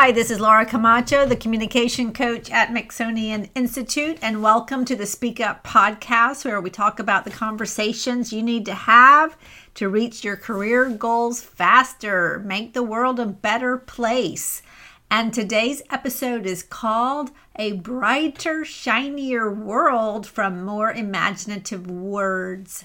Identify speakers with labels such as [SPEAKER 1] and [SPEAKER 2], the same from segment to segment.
[SPEAKER 1] Hi, this is Laura Camacho, the communication coach at Mixonian Institute, and welcome to the Speak Up podcast, where we talk about the conversations you need to have to reach your career goals faster, make the world a better place. And today's episode is called A Brighter, Shinier World from More Imaginative Words.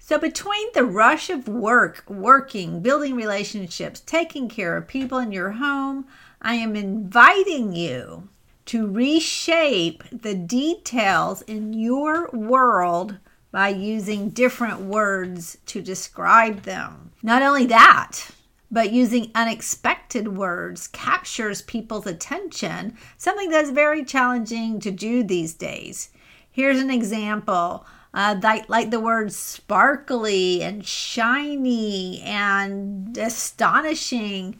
[SPEAKER 1] So, between the rush of work, working, building relationships, taking care of people in your home, I am inviting you to reshape the details in your world by using different words to describe them. Not only that, but using unexpected words captures people's attention, something that's very challenging to do these days. Here's an example uh, like, like the words sparkly and shiny and astonishing.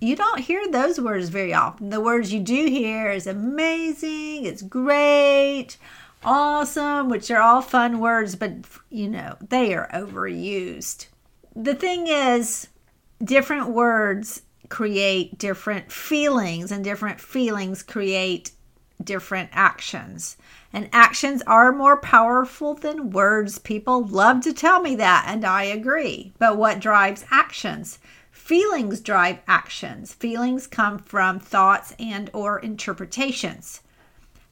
[SPEAKER 1] You don't hear those words very often. The words you do hear is amazing, it's great, awesome, which are all fun words, but you know, they are overused. The thing is, different words create different feelings, and different feelings create different actions. And actions are more powerful than words. People love to tell me that, and I agree. But what drives actions? Feelings drive actions. Feelings come from thoughts and or interpretations.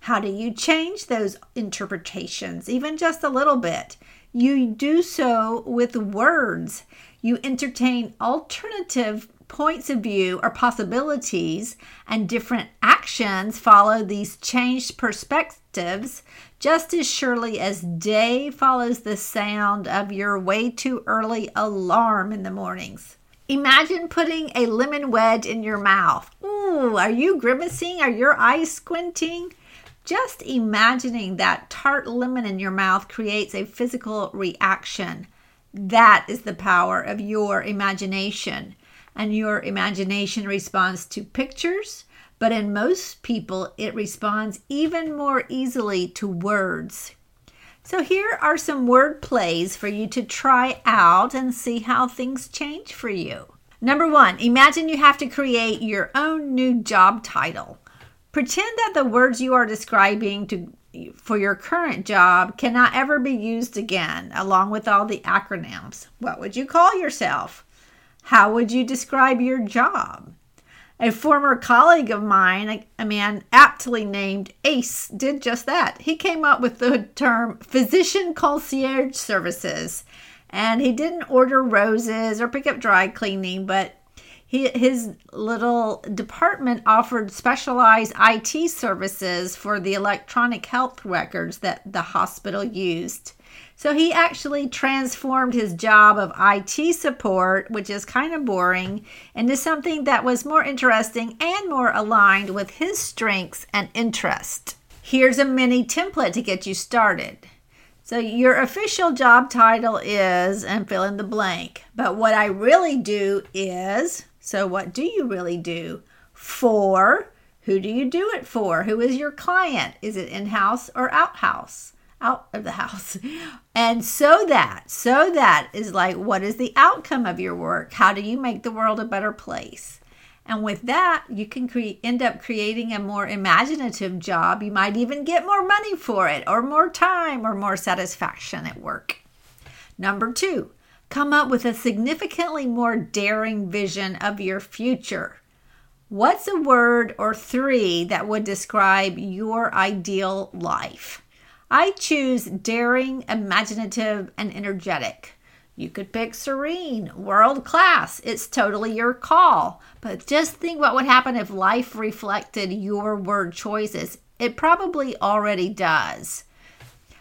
[SPEAKER 1] How do you change those interpretations, even just a little bit? You do so with words. You entertain alternative points of view or possibilities, and different actions follow these changed perspectives just as surely as day follows the sound of your way too early alarm in the mornings. Imagine putting a lemon wedge in your mouth. Ooh, are you grimacing? Are your eyes squinting? Just imagining that tart lemon in your mouth creates a physical reaction. That is the power of your imagination and your imagination responds to pictures, but in most people, it responds even more easily to words. So, here are some word plays for you to try out and see how things change for you. Number one, imagine you have to create your own new job title. Pretend that the words you are describing to, for your current job cannot ever be used again, along with all the acronyms. What would you call yourself? How would you describe your job? A former colleague of mine, a man aptly named Ace, did just that. He came up with the term physician concierge services. And he didn't order roses or pick up dry cleaning, but he, his little department offered specialized IT services for the electronic health records that the hospital used. So he actually transformed his job of IT support, which is kind of boring, into something that was more interesting and more aligned with his strengths and interests. Here's a mini template to get you started. So, your official job title is, and fill in the blank. But what I really do is, so what do you really do? For, who do you do it for? Who is your client? Is it in house or out house? Out of the house. And so that, so that is like, what is the outcome of your work? How do you make the world a better place? And with that, you can cre- end up creating a more imaginative job. You might even get more money for it, or more time, or more satisfaction at work. Number two, come up with a significantly more daring vision of your future. What's a word or three that would describe your ideal life? I choose daring, imaginative, and energetic. You could pick serene, world class. It's totally your call. But just think what would happen if life reflected your word choices. It probably already does.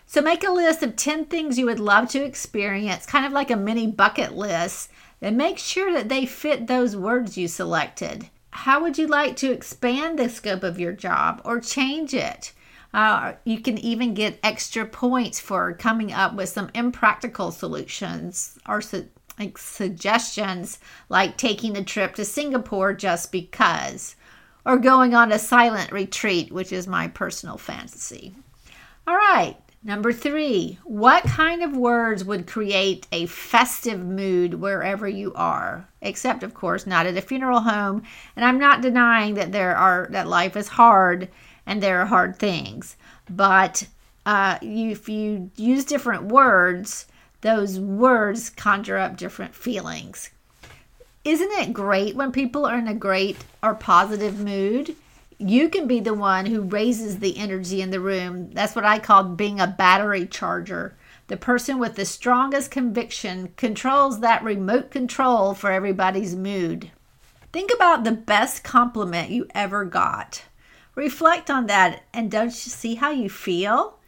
[SPEAKER 1] So make a list of 10 things you would love to experience, kind of like a mini bucket list, and make sure that they fit those words you selected. How would you like to expand the scope of your job or change it? Uh, you can even get extra points for coming up with some impractical solutions or su- like suggestions, like taking a trip to Singapore just because, or going on a silent retreat, which is my personal fantasy. All right, Number three, what kind of words would create a festive mood wherever you are? Except, of course, not at a funeral home. And I'm not denying that there are that life is hard and there are hard things. But uh, if you use different words, those words conjure up different feelings. Isn't it great when people are in a great or positive mood? you can be the one who raises the energy in the room. That's what I call being a battery charger. The person with the strongest conviction controls that remote control for everybody's mood. Think about the best compliment you ever got. Reflect on that and don't you see how you feel?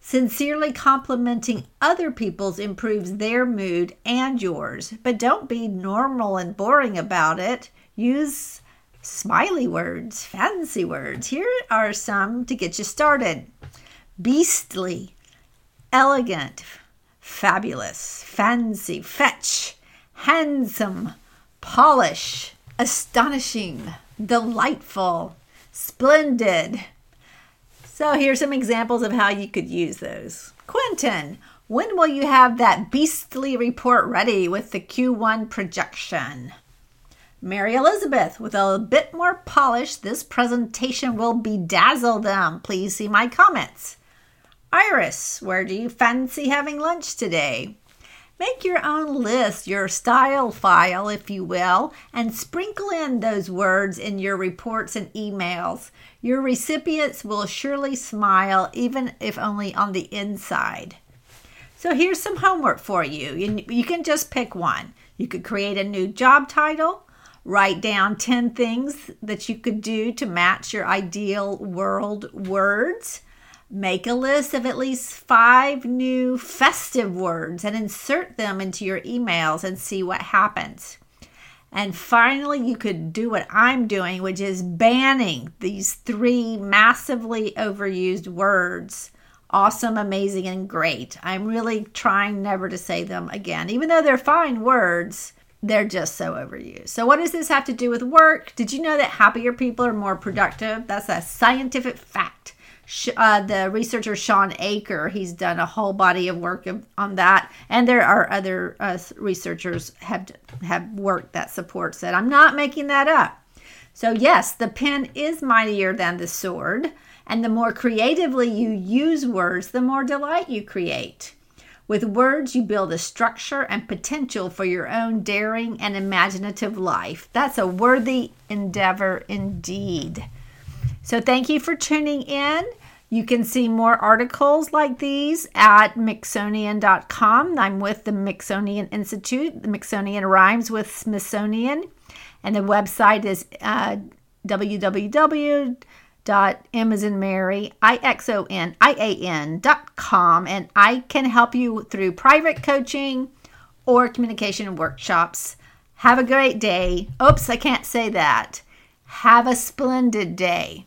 [SPEAKER 1] Sincerely complimenting other people's improves their mood and yours, but don't be normal and boring about it. Use smiley words, fancy words. Here are some to get you started beastly, elegant, fabulous, fancy, fetch, handsome, polish, astonishing, delightful, splendid. So here's some examples of how you could use those. Quentin, when will you have that beastly report ready with the Q1 projection? Mary Elizabeth, with a bit more polish, this presentation will bedazzle them. Please see my comments. Iris, where do you fancy having lunch today? Make your own list, your style file, if you will, and sprinkle in those words in your reports and emails. Your recipients will surely smile, even if only on the inside. So here's some homework for you. You, you can just pick one. You could create a new job title, Write down 10 things that you could do to match your ideal world words. Make a list of at least five new festive words and insert them into your emails and see what happens. And finally, you could do what I'm doing, which is banning these three massively overused words awesome, amazing, and great. I'm really trying never to say them again, even though they're fine words they're just so overused. So, what does this have to do with work? Did you know that happier people are more productive? That's a scientific fact. Uh, the researcher Shawn Achor. he's done a whole body of work on that, and there are other uh, researchers have have work that supports it. I'm not making that up. So yes, the pen is mightier than the sword, and the more creatively you use words, the more delight you create. With words, you build a structure and potential for your own daring and imaginative life. That's a worthy endeavor indeed. So, thank you for tuning in. You can see more articles like these at Mixonian.com. I'm with the Mixonian Institute. The Mixonian rhymes with Smithsonian. And the website is uh, www dot in Mary, I X O N I A N dot com, and I can help you through private coaching or communication workshops. Have a great day. Oops, I can't say that. Have a splendid day.